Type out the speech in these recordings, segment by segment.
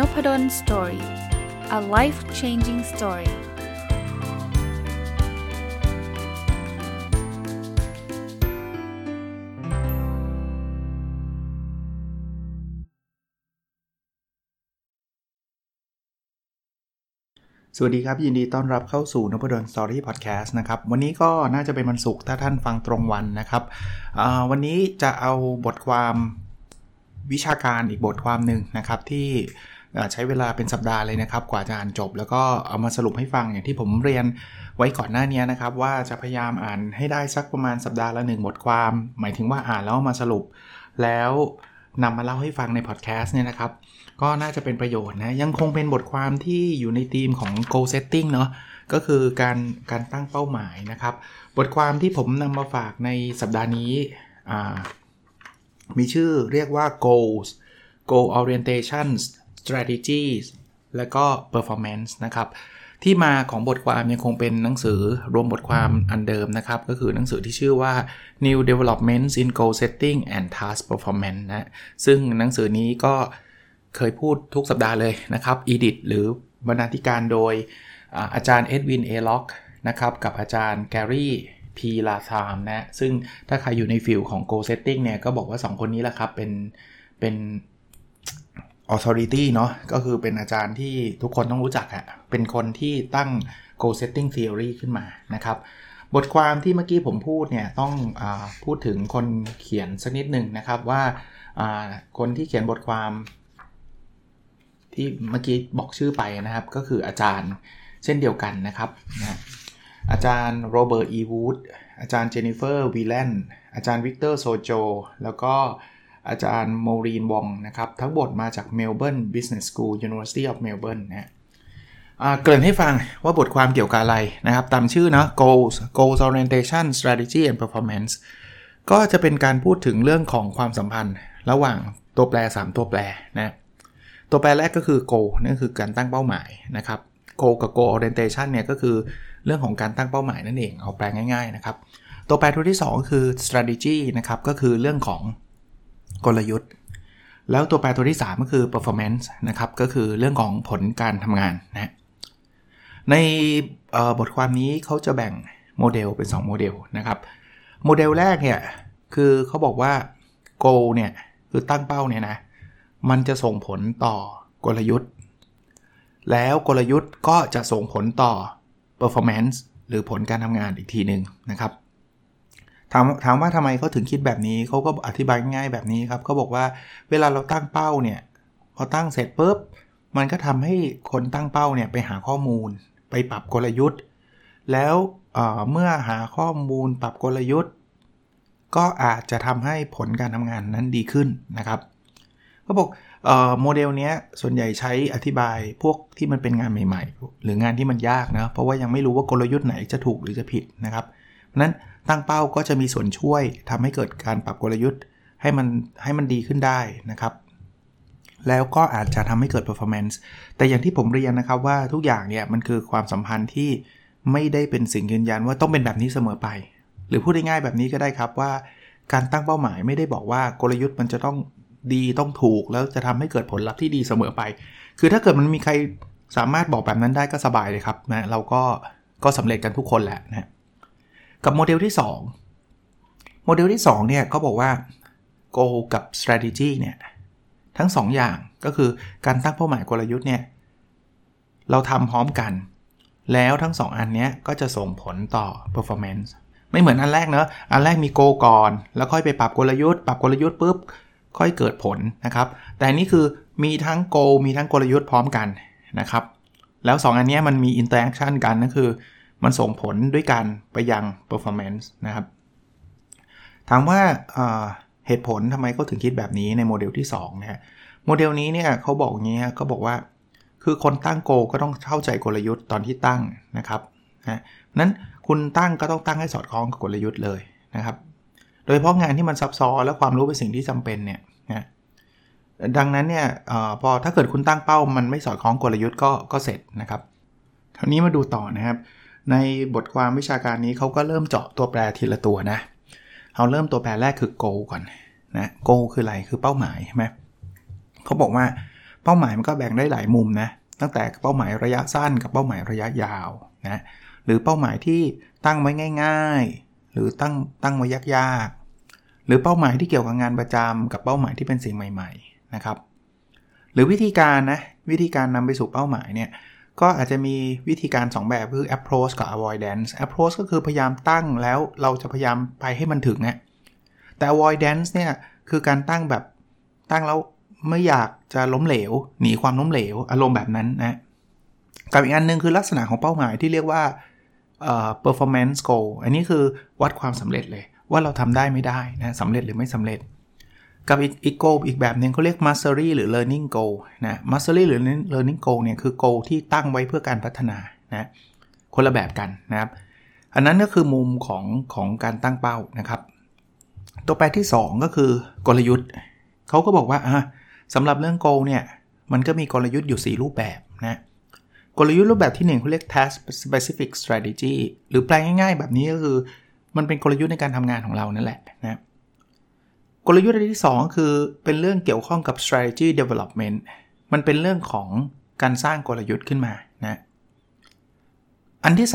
n o p d o story a life changing story สวัสดีครับ ยินดีต้อนรับเข้าสู่นพดล story podcast นะครับ วันนี้ก็น่าจะเป็นวันศุกร์ถ้าท่านฟังตรงวันนะครับ วันนี้จะเอาบทความวิชาการอีกบทความหนึ่งนะครับที่ ใช้เวลาเป็นสัปดาห์เลยนะครับ กว่าจะอ่านจบ แล้วก็เอามาสรุปให้ฟังอย่างที่ผมเรียนไว้ก่อนหน้านี้นะครับ ว่าจะพยายามอ่านให้ได้สักประมาณสัปดาห์ละหนึ่งบทความ หมายถึงว่าอ่านแล้วมาสรุป แล้วนำมาเล่าให้ฟังในพอดแคสต์เนี่ยนะครับ ก็น่าจะเป็นประโยชน์นะยังคงเป็นบทความที่อยู่ในธีมของ goal setting เนาะก็คือการการตั้งเป้าหมายนะครับ บทความที่ผมนำมาฝากในสัปดาห์นี้มีชื่อเรียกว่า goals goal orientation strategies และก็ performance นะครับ ที่มาของบทความยังคงเป็นหนังสือรวมบทความอันเดิมนะครับ ก็คือหนังสือที่ชื่อว่า New Developments in Goal Setting and Task Performance นะ ซึ่งหนังสือนี้ก็เคยพูดทุกสัปดาห์เลยนะครับ edit หรือบรรณาธิการโดยอาจารย์เอ็ดวินเอล็อกนะครับกับอาจารย์แกรี่พีลาซามนะ ซึ่งถ้าใครอยู่ใน field ของ goal setting เนี่ย ก็บอกว่า 2 คนนี้แหละครับ เป็นเป็น authority เนาะก็คือเป็นอาจารย์ที่ทุกคนต้องรู้จักอะเป็นคนที่ตั้ง goal setting theory ขึ้นมานะครับ บทความที่เมื่อกี้ผมพูดเนี่ยต้องอพูดถึงคนเขียนสักนิดหนึ่งนะครับว่าคนที่เขียนบทความที่เมื่อกี้บอกชื่อไปนะครับ ก็คืออาจารย์เช่นเดียวกันนะครับนะอาจารย์โรเบิร์ตอีวูดอาจารย์เจนนิเฟอร์วีแลนอาจารย์วิกเตอร์โซโจแล้วก็ อาจารย์โมรีนวองนะครับ ทั้งหมดมาจาก Melbourne Business School University of Melbourne นะเกริ่นให้ฟังว่าบทความเกี่ยวกับอะไรนะครับ ตามชื่อนะ goals goals orientation strategy and performance ก็จะเป็นการพูดถึงเรื่องของความสัมพันธ์ ระหว่างตัวแปร 3 ตัวแปรนะตัวแปรแรกก็คือ goal นั่นคือการตั้งเป้าหมายนะครับ goal กับ goal orientation เนี่ยก็คือเรื่องของการตั้งเป้าหมายนั่นเองเอาแปลง่ายๆนะครับ ตัวแปรตัวที่ 2 คือ strategy นะครับก็คือเรื่องของ กลยุทธ์ แล้วตัวแปรตัวที่ 3 ก็คือ performance นะครับก็คือเรื่องของผลการทำงานนะในบทความนี้เขาจะแบ่งโมเดลเป็น 2 โมเดลนะครับ โมเดลแรกเนี่ยคือเขาบอกว่า goal เนี่ยคือตั้งเป้าเนี่ยนะมันจะส่งผลต่อกลยุทธ์ แล้วกลยุทธ์ก็จะส่งผลต่อ performance หรือผลการทำงานอีกทีหนึ่งนะครับ ถามถามว่าทำไมเขาถึงคิดแบบนี้เขาก็อธิบายง่ายแบบนี้ครับเขาบอกว่าเวลาเราตั้งเป้าเนี่ยพอตั้งเสร็จปุ๊บมันก็ทำให้คนตั้งเป้าเนี่ยไปหาข้อมูล ไปปรับกลยุทธ์ แล้วเเมื่อหาข้อมูลปรับกลยุทธ์ ก็อาจจะทำให้ผลการทำงานนั้นดีขึ้นนะครับเขาบอกโมเดลนี้ส่วนใหญ่ใช้อธิบายพวกที่มันเป็นงานใหม่ ๆ หรืองานที่มันยากนะเพราะว่ายังไม่รู้ว่ากลยุทธ์ไหนจะถูกหรือจะผิดนะครับเพราะนั้น ตั้งเป้าก็จะมีส่วนช่วยทำให้เกิดการปรับกลยุทธ์ให้มันให้มันดีขึ้นได้นะครับ แล้วก็อาจจะทำให้เกิด performance แต่อย่างที่ผมเรียนนะครับว่าทุกอย่างเนี่ยมันคือความสัมพันธ์ที่ไม่ได้เป็นสิ่งยืนยันว่าต้องเป็นแบบนี้เสมอไป หรือพูดง่ายๆแบบนี้ก็ได้ครับว่า การตั้งเป้าหมายไม่ได้บอกว่ากลยุทธ์มันจะต้องดีต้องถูก แล้วจะทำให้เกิดผลลัพธ์ที่ดีเสมอไป คือถ้าเกิดมันมีใครสามารถบอกแบบนั้นได้ก็สบายเลยครับนะเราก็ก็สำเร็จกันทุกคนแหละนะ กับโมเดลที่ 2 โมเดลที่2เนี่ยเขาบอกว่า goal กับ strategy เนี่ยทั้ง 2 อย่างก็คือการตั้งเป้าหมายกลยุทธ์เนี่ยเราทำพร้อมกัน แล้วทั้ง 2 อันนี้ก็จะส่งผลต่อ performance ไม่เหมือนอันแรกเนอะอันแรกมี goal ก่อน แล้วค่อยไปปรับกลยุทธ์ ปรับกลยุทธ์ปุ๊บค่อยเกิดผลนะครับ แต่นี่คือมีทั้ง goal มีทั้งกลยุทธ์พร้อมกันนะครับ แล้ว 2 อันนี้มันมี interaction กันนั่นคือ มันส่งผลด้วยการไปยัง performance นะครับ ถามว่าเหตุผลทำไมเขาถึงคิดแบบนี้ในโมเดลที่2นะฮะโมเดลนี้เนี่ยเขาบอกอย่างนี้เขาบอกว่าคือคนตั้งโกก็ต้องเข้าใจกลยุทธ์ตอนที่ตั้งนะครับนะนั้นคุณตั้งก็ต้องตั้งให้สอดคล้องกับกลยุทธ์เลยนะครับ โดยเฉพาะงานที่มันซับซ้อนและความรู้เป็นสิ่งที่จำเป็นเนี่ยนะดังนั้นเนี่ยอพอถ้าเกิดคุณตั้งเป้ามันไม่สอดคล้องกลยุทธ์ก็ก็เสร็จนะครับทีนี้มาดูต่อนะครับ ในบทความวิชาการนี้เขาก็เริ่มเจาะตัวแปรทีละตัวนะ เอาเริ่มตัวแปรแรกคือ goal ก่อนนะ goal คืออะไร คือเป้าหมายใช่ไหมเขาบอกว่าเป้าหมายมันก็แบ่งได้หลายมุมนะ ตั้งแต่เป้าหมายระยะสั้นกับเป้าหมายระยะยาวนะ หรือเป้าหมายที่ตั้งไว้ง่าย ๆ หรือตั้งตั้งไว้ยากๆ หรือเป้าหมายที่เกี่ยวกับงานประจำกับเป้าหมายที่เป็นสิ่งใหม่ ๆ นะครับ หรือวิธีการนะ วิธีการนำไปสู่เป้าหมายเนี่ย ก็อาจจะมีวิธีการ 2 แบบคือ approach กับ avoidance approach ก็คือพยายามตั้งแล้วเราจะพยายามไปให้มันถึงนะแต่ avoidance เนี่ยคือการตั้งแบบตั้งแล้วไม่อยากจะล้มเหลว หนีความล้มเหลว อารมณ์แบบนั้นนะกับอีกอันนึงคือลักษณะของเป้าหมายที่เรียกว่า performance goal อันนี้คือวัดความสำเร็จเลยว่าเราทำได้ไม่ได้นะสำเร็จหรือไม่สำเร็จ กับอีก goal อีกแบบหนึ่งเขาเรียก mastery หรือ learning goal นะ mastery หรือ learning goal เนี่ยคือ goal ที่ตั้งไว้เพื่อการพัฒนานะคนละแบบกันนะครับ อันนั้นก็คือมุมของของการตั้งเป้านะครับ ตัวแปรที่ 2 ก็คือกลยุทธ์เขาก็บอกว่าอะสำหรับเรื่อง goal เนี่ยมันก็มีกลยุทธ์อยู่ 4 รูปแบบนะกลยุทธ์รูปแบบที่ 1เขาเรียก task specific strategy หรือแปลง่ายๆ แบบนี้ก็คือ มันเป็นกลยุทธ์ในการทำงานของเรานั่นแหละนะ กลยุทธ์ที่ 2 คือเป็นเรื่องเกี่ยวข้องกับ strategy development มันเป็นเรื่องของการสร้างกลยุทธ์ขึ้นมานะอันที่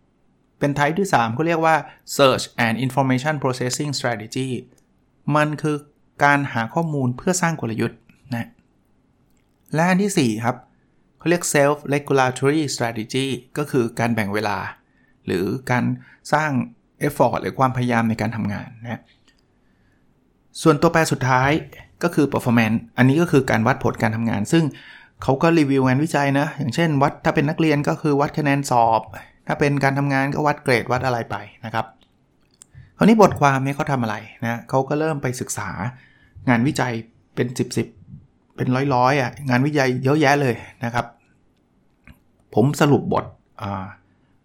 3 เป็น type ที่3เขาเรียกว่า search and information processing strategy มันคือการหาข้อมูลเพื่อสร้างกลยุทธ์นะและอันที่ 4 ครับเขาเรียก self regulatory strategy ก็คือการแบ่งเวลา หรือการสร้าง effort หรือความพยายามในการทำงานนะ ส่วนตัวแปรสุดท้ายก็คือ performance อันนี้ก็คือการวัดผลการทำงาน ซึ่งเขาก็รีวิวงานวิจัยนะ อย่างเช่น วัดถ้าเป็นนักเรียนก็คือวัดคะแนนสอบ ถ้าเป็นการทำงานก็วัดเกรดวัดอะไรไปนะครับ คราวนี้บทความนี้เขาทำอะไรนะเขาก็เริ่มไปศึกษางานวิจัยเป็น 10 10เป็นร้อยๆอะงานวิจัยเยอะแยะเลยนะครับ ผมสรุปบท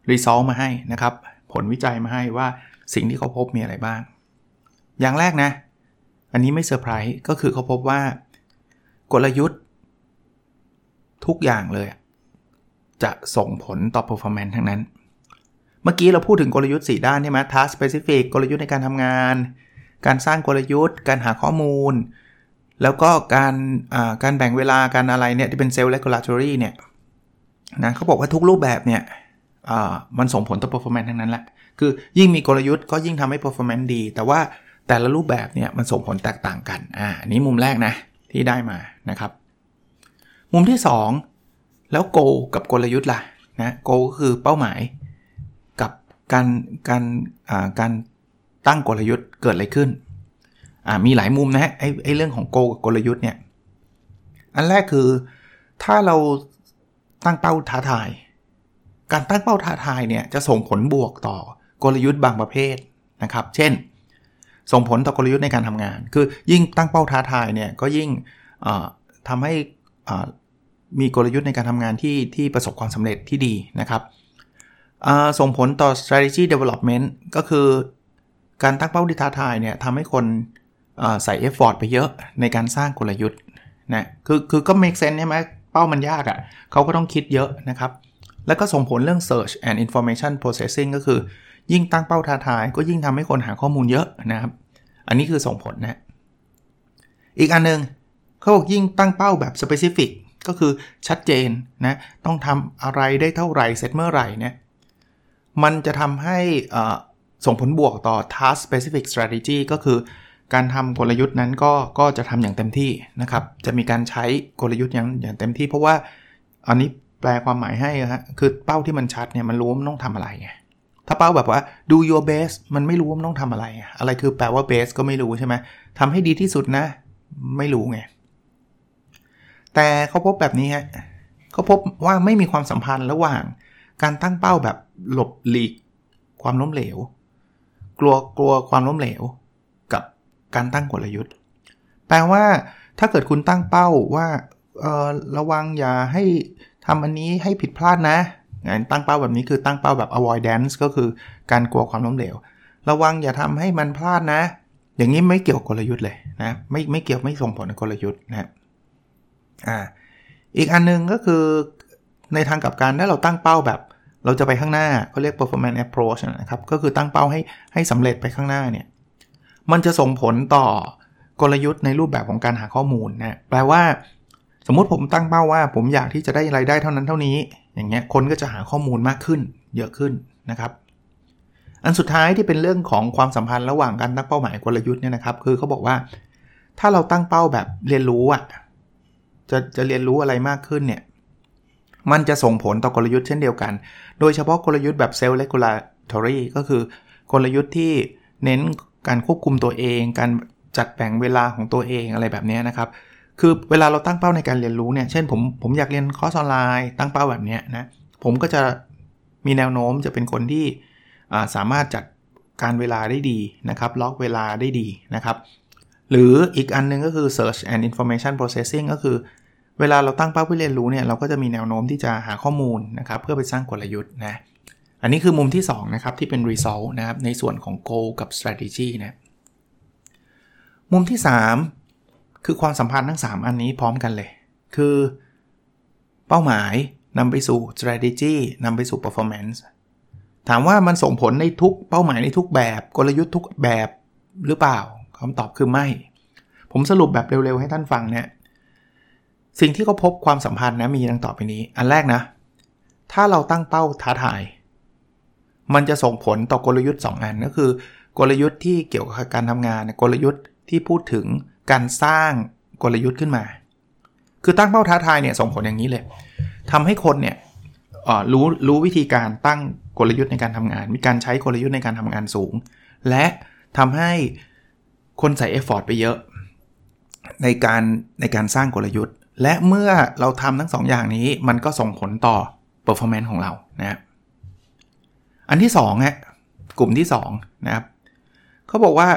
รีซอลมาให้นะครับ ผลวิจัยมาให้ว่าสิ่งที่เขาพบมีอะไรบ้าง อย่างแรกนะ อันนี้ไม่เซอร์ไพรส์ก็คือเขาพบว่า กลยุทธ์ ทุกอย่างเลย จะส่งผลต่อ performance ทั้งนั้น เมื่อกี้เราพูดถึงกลยุทธ์ 4 ด้านใช่ไหม task specific กลยุทธ์ในการทำงาน การสร้างกลยุทธ์ การหาข้อมูล แล้วก็การการแบ่งเวลาการอะไรเนี่ยที่เป็น self regulatory เนี่ยนะเขาบอกว่าทุกรูปแบบเนี่ยมันส่งผลต่อ performance ทั้งนั้นแหละ คือยิ่งมีกลยุทธ์ก็ยิ่งทำให้ performance ดี แต่ว่า แต่ละรูปแบบเนี่ยมันส่งผลแตกต่างกันอ่านี้มุมแรกนะที่ได้มานะครับ มุมที่ 2 แล้ว go กับกลยุทธ์ล่ะนะ go ก็คือเป้าหมายกับการการการตั้งกลยุทธ์เกิดอะไรขึ้นอ่ามีหลายมุมนะฮะไอ้ไอ้เรื่องของ go กับกลยุทธ์เนี่ยอันแรกคือถ้าเราตั้งเป้าท้าทาย การตั้งเป้าท้าทายเนี่ยจะส่งผลบวกต่อกลยุทธ์บางประเภทนะครับ เช่น ส่งผลต่อกลยุทธ์ในการทำงาน คือยิ่งตั้งเป้าท้าทายเนี่ยก็ยิ่งทำให้มีกลยุทธ์ในการทำงานที่ที่ประสบความสำเร็จที่ดีนะครับส่งผลต่อ strategy development ก็คือการตั้งเป้าที่ท้าทายเนี่ยทำให้คนใส่ effort ไปเยอะในการสร้างกลยุทธ์นะคือคือก็ make sense ใช่ไหมเป้ามันยากอะ่ะเขาก็ต้องคิดเยอะนะครับ แล้วก็ส่งผลเรื่อง search and information processing ก็คือ ยิ่งตั้งเป้าท้าทาย ก็ยิ่งทำให้คนหาข้อมูลเยอะนะครับ อันนี้คือส่งผลนะ อีกอันนึงเขาบอกยิ่งตั้งเป้าแบบ specific ก็คือชัดเจนนะต้องทำอะไรได้เท่าไหร่เสร็จเมื่อไหร่เนี่ยมันจะทำให้ส่งผลบวกต่อ task specific strategy ก็คือการทำกลยุทธ์นั้นก็ก็จะทำอย่างเต็มที่นะครับ จะมีการใช้กลยุทธ์อย่างอย่างเต็มที่ เพราะว่าอันนี้แปลความหมายให้ฮะคือเป้าที่มันชัดเนี่ยมันรู้มันต้องทำอะไรไง ถ้าเป้าแบบว่า do your best มันไม่รู้ว่ามันต้องทำอะไร อะไรคือแปลว่า best ก็ไม่รู้ใช่ไหมทำให้ดีที่สุดนะ ไม่รู้ไง แต่เขาพบแบบนี้ฮะเขาพบว่าไม่มีความสัมพันธ์ระหว่าง การตั้งเป้าแบบหลบหลีก ความล้มเหลว กลัวกลัวความล้มเหลวการตั้งกลยุทธ์ แปลว่าถ้าเกิดคุณตั้งเป้าว่าระวังอย่าให้ทำอันนี้ให้ผิดพลาดนะ งานตั้งเป้าแบบนี้คือตั้งเป้าแบบ avoidance ก็คือการกลัวความล้มเหลว ระวังอย่าทำให้มันพลาดนะ อย่างนี้ไม่เกี่ยวกับกลยุทธ์เลยนะไม่ไม่เกี่ยวไม่ส่งผลกับกลยุทธ์นะอ่าอีกอันนึงก็คือในทางกับการถ้าเราตั้งเป้าแบบเราจะไปข้างหน้าเขาเรียก performance approach นะครับก็คือตั้งเป้าให้ให้สำเร็จไปข้างหน้าเนี่ยมันจะส่งผลต่อกลยุทธ์ในรูปแบบของการหาข้อมูลนะแปลว่า สมมุติผมตั้งเป้าว่า ผมอยากที่จะได้รายได้เท่านั้นเท่านี้อย่างเงี้ยคนก็จะหาข้อมูลมากขึ้น เยอะขึ้นนะครับ อันสุดท้ายที่เป็นเรื่องของความสัมพันธ์ระหว่างการตั้งเป้าหมายกลยุทธ์เนี่ยนะครับ คือเขาบอกว่า ถ้าเราตั้งเป้าแบบเรียนรู้อะจะจะเรียนรู้อะไรมากขึ้นเนี่ยมันจะส่งผลต่อกลยุทธ์เช่นเดียวกัน โดยเฉพาะกลยุทธ์แบบเซลล์เลกูลาtory ก็คือกลยุทธ์ที่เน้นการควบคุมตัวเอง การจัดแบ่งเวลาของตัวเองอะไรแบบนี้นะครับ คือเวลาเราตั้งเป้าในการเรียนรู้เนี่ย เช่นผมผมอยากเรียนคอร์สออนไลน์ตั้งเป้าแบบนี้นะ ผมก็จะมีแนวโน้มจะเป็นคนที่สามารถจัดการเวลาได้ดีนะครับ ล็อกเวลาได้ดีนะครับ หรืออีกอันนึงก็คือ search and information processing ก็คือ เวลาเราตั้งเป้าเพื่อเรียนรู้เนี่ย เราก็จะมีแนวโน้มที่จะหาข้อมูลนะครับ เพื่อไปสร้างกลยุทธ์นะ อันนี้คือมุมที่2นะครับที่เป็น result นะครับในส่วนของ goal กับ strategy นะ มุมที่ 3 คือความสัมพันธ์ทั้ง 3 อันนี้พร้อมกันเลย คือเป้าหมายนำไปสู่ strategy นำไปสู่ performance ถามว่ามันส่งผลในทุกเป้าหมายในทุกแบบกลยุทธ์ทุกแบบหรือเปล่าคำตอบคือไม่ ผมสรุปแบบเร็วๆ ให้ท่านฟังเนี่ยสิ่งที่เขาพบความสัมพันธ์นะมีดังต่อไปนี้ อันแรกนะ ถ้าเราตั้งเป้าท้าทาย มันจะส่งผลต่อกลยุทธ์ 2 อันก็คือ กลยุทธ์ที่เกี่ยวกับการทำงาน กลยุทธ์ที่พูดถึง การสร้างกลยุทธ์ขึ้นมา คือตั้งเป้าท้าทายเนี่ยส่งผลอย่างนี้เลยทำให้คนเนี่ยรู้รู้วิธีการตั้งกลยุทธ์ในการทำงาน มีการใช้กลยุทธ์ในการทำงานสูง และทำให้คนใส่เอฟฟอร์ตไปเยอะ ในการในการสร้างกลยุทธ์ และเมื่อเราทำทั้ง2ออย่างนี้มันก็ส่งผลต่อ performance ของเรานะอันที่2ฮะกลุ่มที่2นะครับเขาบอกว่า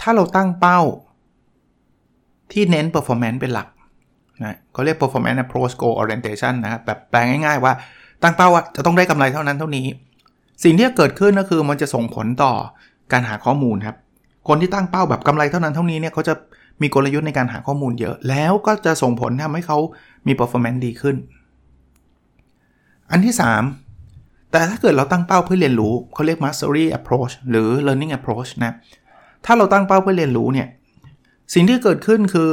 ถ้าเราตั้งเป้า ที่เน้น performance เป็นหลักนะเขาเรียก performance approach goal orientation นะครับแบบแปลงง่ายๆว่าตั้งเป้าว่าจะต้องได้กำไรเท่านั้นเท่านี้ สิ่งที่เกิดขึ้นก็คือมันจะส่งผลต่อการหาข้อมูลครับ คนที่ตั้งเป้าแบบกำไรเท่านั้นเท่านี้เนี่ยเขาจะมีกลยุทธ์ในการหาข้อมูลเยอะ แล้วก็จะส่งผลทำให้เขามี performance ดีขึ้น อันที่ 3 แต่ถ้าเกิดเราตั้งเป้าเพื่อเรียนรู้เขาเรียก mastery approach หรือ learning approach นะ ถ้าเราตั้งเป้าเพื่อเรียนรู้เนี่ย สิ่งที่เกิดขึ้นคือ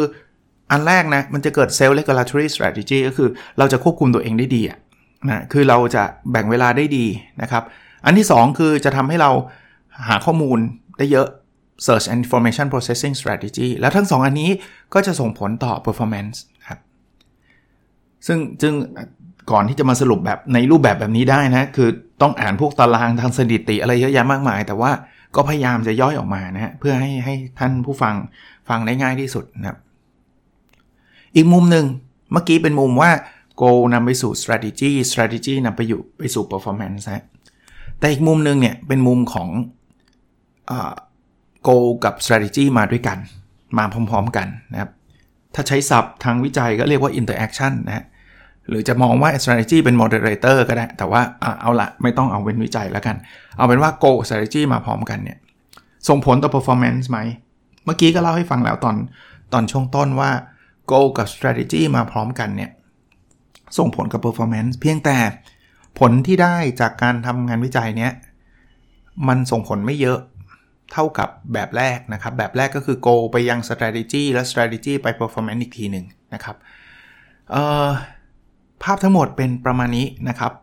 อันแรกนะ มันจะเกิด self regulatory strategy ก็คือเราจะควบคุมตัวเองได้ดีนะคือเราจะแบ่งเวลาได้ดีนะครับ อันที่ 2 คือจะทำให้เราหาข้อมูลได้เยอะ Search and Information Processing Strategy แล้วทั้ง 2 อันนี้ก็จะส่งผลต่อ performance ครับซึ่งจึงก่อนที่จะมาสรุปแบบในรูปแบบแบบนี้ได้นะ คือต้องอ่านพวกตารางทางสถิติอะไรเยอะแยะมากมาย แต่ว่าก็พยายามจะย่อยออกมานะฮะเพื่อให้ให้ท่านผู้ฟัง ฟังได้ง่ายที่สุดนะครับอีกมุมหนึ่งเมื่อกี้เป็นมุมว่า goal นำไปสู่ strategy strategy นำไปอยู่ไปสู่ performance นะแต่อีกมุมหนึ่งเนี่ยเป็นมุมของอ goal กับ strategy มาด้วยกัน มาพร้อมๆกันนะครับถ้าใช้ศัพท์ทางวิจัยก็เรียกว่า interaction นะฮะหรือจะมองว่า strategy เป็น moderator ก็ได้ แต่ว่าเอาละไม่ต้องเอาเป็นวิจัยแล้วกัน เอาเป็นว่า goal strategy มาพร้อมกันเนี่ยส่งผลต่อ performance ไหม มื่อกี้ก็เล่าให้ฟังแล้วตอนตอนช่วงต้นว่า goal กับ strategy มาพร้อมกันเนี่ย ส่งผลกับ performance เพียงแต่ผลที่ได้จากการทำงานวิจัยเนี้ย มันส่งผลไม่เยอะเท่ากับแบบแรกนะครับ แบบแรกก็คือ go ไปยัง strategy และ strategy ไป performance อีกทีหนึ่งนะครับภาพทั้งหมดเป็นประมาณนี้นะครับ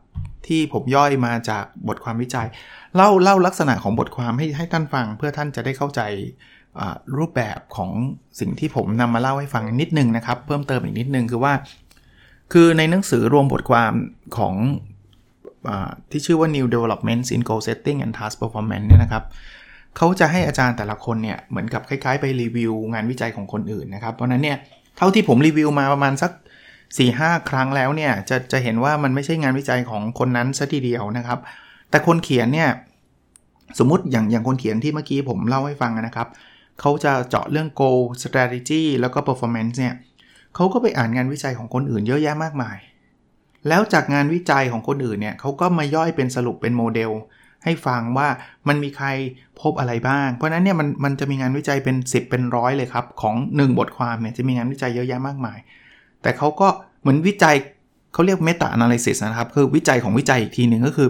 ที่ผมย่อยมาจากบทความวิจัย เล่าเล่าลักษณะของบทความให้ให้ท่านฟังเพื่อท่านจะได้เข้าใจ รูปแบบของสิ่งที่ผมนำมาเล่าให้ฟังนิดนึงนะครับ เพิ่มเติมอีกนิดนึงคือว่า คือในหนังสือรวมบทความของอที่ชื่อว่า New Developments in Goal Setting and Task Performance เนี่ยนะครับเขาจะให้อาจารย์แต่ละคนเนี่ยเหมือนกับคล้ายๆ ไปรีวิวงานวิจัยของคนอื่นนะครับ เพราะนั้นเนี่ยเท่าที่ผมรีวิวมาประมาณสัก4หครั้งแล้วเนี่ยจะจะเห็นว่ามันไม่ใช่งานวิจัยของคนนั้นซะทีเดียวนะครับ แต่คนเขียนเนี่ยสมมติอย่างอย่างคนเขียนที่เมื่อกี้ผมเล่าให้ฟังนะครับเเขาจะเจาะเรื่อง goal strategy แล้วก็ performance เนี่ยเขาก็ไปอ่านงานวิจัยของคนอื่นเยอะแยะมากมาย แล้วจากงานวิจัยของคนอื่นเนี่ยเขาก็มาย่อยเป็นสรุปเป็นโมเดล ให้ฟังว่ามันมีใครพบอะไรบ้าง เพราะนั้นเนี่ยมันมันจะมีงานวิจัยเป็น 10 เป็นร้อยเลยครับ ของ 1 บทความเนี่ยจะมีงานวิจัยเยอะแยะมากมาย แต่เขาก็เหมือนวิจัยเขาเรียกเมตา analysis นะครับคือวิจัยของวิจัยอีกทีหนึ่งก็คือ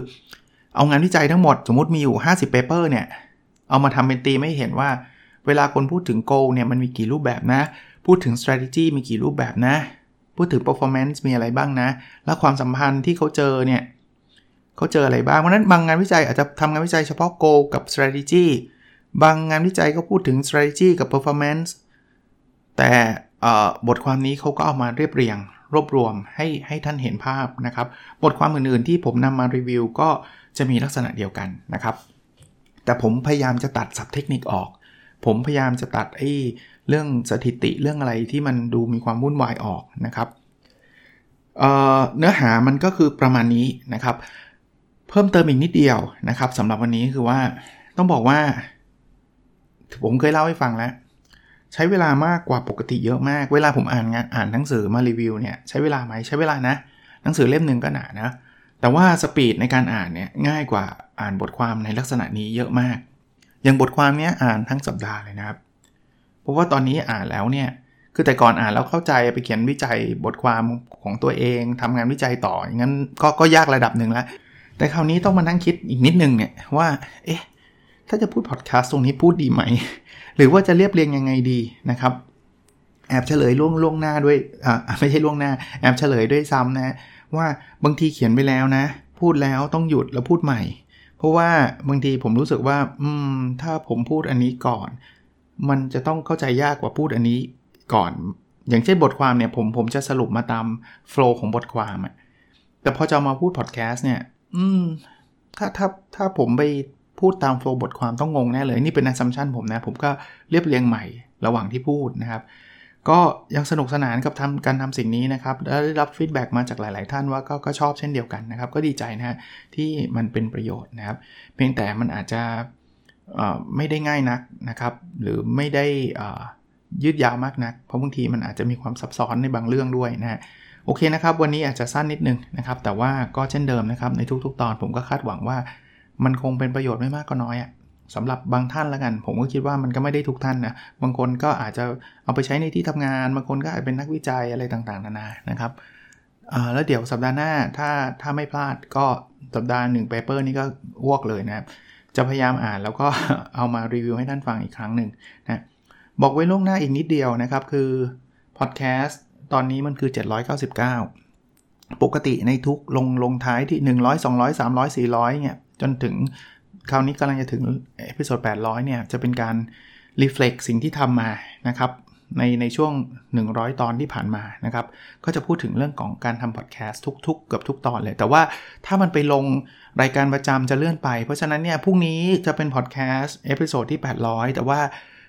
เอางานวิจัยทั้งหมดสมมติมีอยู่ 50 paper เนี่ยเอามาทำเป็นตีไม่เห็นว่า เวลาคนพูดถึง goal เนี่ยมันมีกี่รูปแบบนะ พูดถึง strategy มีกี่รูปแบบนะ พูดถึง performance มีอะไรบ้างนะ แล้วความสัมพันธ์ที่เขาเจอเนี่ยเขาเจออะไรบ้าง เพราะนั้นบางงานวิจัยอาจจะทำงานวิจัยเฉพาะ goal กับ strategy บางงานวิจัยก็พูดถึง strategy กับ performance แต่บทความนี้เขาก็เอามาเรียบเรียง รวบรวมให้ให้ท่านเห็นภาพนะครับ บทความอื่นๆที่ผมนำมารีวิวก็จะมีลักษณะเดียวกันนะครับ แต่ผมพยายามจะตัดสับเทคนิคออก ผมพยายามจะตัดไอ้เรื่องสถิติเรื่องอะไรที่มันดูมีความวุ่นวายออกนะครับเเนื้อหามันก็คือประมาณนี้นะครับ เพิ่มเติมอีกนิดเดียวนะครับสำหรับวันนี้คือว่าต้องบอกว่า ผมเคยเล่าให้ฟังแล้ว ใช้เวลามากกว่าปกติเยอะมาก เวลาผมอ่านงานอ่านหนังสือมารีวิวเนี่ยใช้เวลาไหมใช้เวลานะ หนังสือเล่มหนึ่งก็หนานะแต่ว่าสปีดในการอ่านเนี่ยง่ายกว่าอ่านบทความในลักษณะนี้เยอะมาก อย่างบทความนี้อ่านทั้งสัปดาห์เลยนะครับ เพราะว่าตอนนี้อ่านแล้วเนี่ย คือแต่ก่อนอ่านแล้วเข้าใจไปเขียนวิจัยบทความของตัวเองทำงานวิจัยต่อ อย่างนั้นก็ก็ยากระดับหนึ่งแล้ว แต่คราวนี้ต้องมานั่งคิดอีกนิดนึงเนี่ยว่า เอ๊ะ ถ้าจะพูดพอดแคสต์ตรงนี้พูดดีไหม หรือว่าจะเรียบเรียงยังไงดีนะครับ แอบเฉลยล่วงล่วงหน้าด้วย อ่าไม่ใช่ล่วงหน้า แอบเฉลยด้วยซ้ำนะ ว่าบางทีเขียนไปแล้วนะ พูดแล้วต้องหยุดแล้วพูดใหม่ เพราะว่าบางทีผมรู้สึกว่า อืม ถ้าผมพูดอันนี้ก่อน มันจะต้องเข้าใจยากกว่าพูดอันนี้ก่อน อย่างเช่นบทความเนี่ยผมผมจะสรุปมาตามโฟล์ของบทความอะแต่พอจะมาพูดพอดแคสต์เนี่ย อืม ถ้าถ้าถ้าผมไปพูดตามโฟล์บทความต้องงงแน่เลย นี่เป็น assumption ผมนะ ผมก็เรียบเรียงใหม่ระหว่างที่พูดนะครับ ก็ยังสนุกสนานกับทำการทำสิ่งนี้นะครับและได้รับ feedback มาจากหลาย ๆ ท่านว่าก็ก็ชอบเช่นเดียวกันนะครับ ก็ดีใจนะฮะที่มันเป็นประโยชน์นะครับ เพียงแต่มันอาจจะไม่ได้ง่ายนักนะครับ หรือไม่ได้ยืดยาวมากนัก เพราะบางทีมันอาจจะมีความซับซ้อนในบางเรื่องด้วยนะฮะโอเคนะครับ วันนี้อาจจะสั้นนิดนึงนะครับ แต่ว่าก็เช่นเดิมนะครับ ในทุก ๆ ตอนผมก็คาดหวังว่า มันคงเป็นประโยชน์ไม่มากก็น้อยอะ สำหรับบางท่านแล้วกัน ผมก็คิดว่ามันก็ไม่ได้ทุกท่านนะบางคนก็อาจจะเอาไปใช้ในที่ทำงาน บางคนก็อาจเป็นนักวิจัยอะไรต่างๆนานานะครับแล้วเดี๋ยวสัปดาห์หน้าถ้าถ้าไม่พลาดก็สัปดาห์หนึ่ง paper นี้ก็อ้วกเลยนะครับจะพยายามอ่านแล้วก็เอามารีวิวให้ท่านฟังอีกครั้งหนึ่งนะบอกไว้ล่วงหน้าอีกนิดเดียวนะครับ คือพอดแคสต์ตอนนี้มันคือ 799 ปกติในทุกลงลงท้ายที่ 100 200 300 400เนี่ยจนถึง คราวนี้กำลังจะถึง episode 800 เนี่ย จะเป็นการ reflect สิ่งที่ทำมานะครับ ในในช่วง 100 ตอนที่ผ่านมานะครับ ก็จะพูดถึงเรื่องของการทำพอดแคสต์ทุกๆ เกือบทุกตอนเลย แต่ว่าถ้ามันไปลงรายการประจำจะเลื่อนไป เพราะฉะนั้นเนี่ย พรุ่งนี้จะเป็นพอดแคสต์ episode ที่ 800 แต่ว่า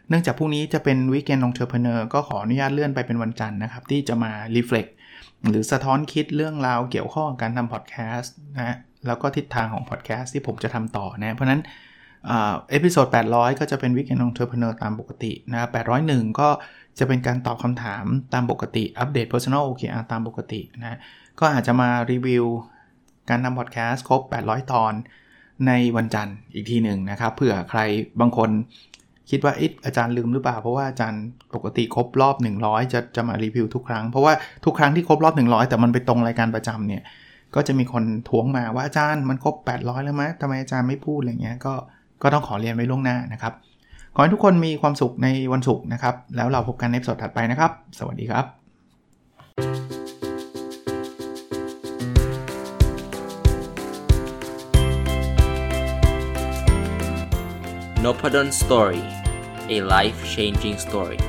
เนื่องจากพรุ่งนี้จะเป็น Weekend Entrepreneur ก็ขออนุญาตเลื่อนไปเป็นวันจันทร์นะครับ ที่จะมา reflect หรือสะท้อนคิดเรื่องราวเกี่ยวข้องกับการทำพอดแคสต์นะ แล้วก็ทิศทางของพอดแคสต์ที่ผมจะทำต่อนะเพราะนั้น episode 800 ก็จะเป็น Weekend Entrepreneur ตามปกตินะ801 ก็จะเป็นการตอบคำถามตามปกติ อัปเดต Personal OKR ตามปกตินะก็อาจจะมารีวิวการทำพอดแคสต์ครบ 800 ตอนในวันจันทร์อีกทีหนึ่งนะครับเผื่อใครบางคนคิดว่าอาจารย์ลืมหรือเปล่า เพราะว่าอาจารย์ปกติครบรอบ 100 จะจะมารีวิวทุกครั้ง เพราะว่าทุกครั้งที่ครบรอบ 100 แต่มันไปตรงรายการประจำเนี่ย ก็จะมีคนทวงมาว่าอาจารย์มันครบ 800 แล้วไหมทำไมอาจารย์ไม่พูดอะไรเงี้ยก็ก็ต้องขอเรียนไว้ล่วงหน้านะครับ ขอให้ทุกคนมีความสุขในวันศุกร์นะครับ แล้วเราพบกันในสดถัดไปนะครับ สวัสดีครับ n o p a d o n Story a life changing story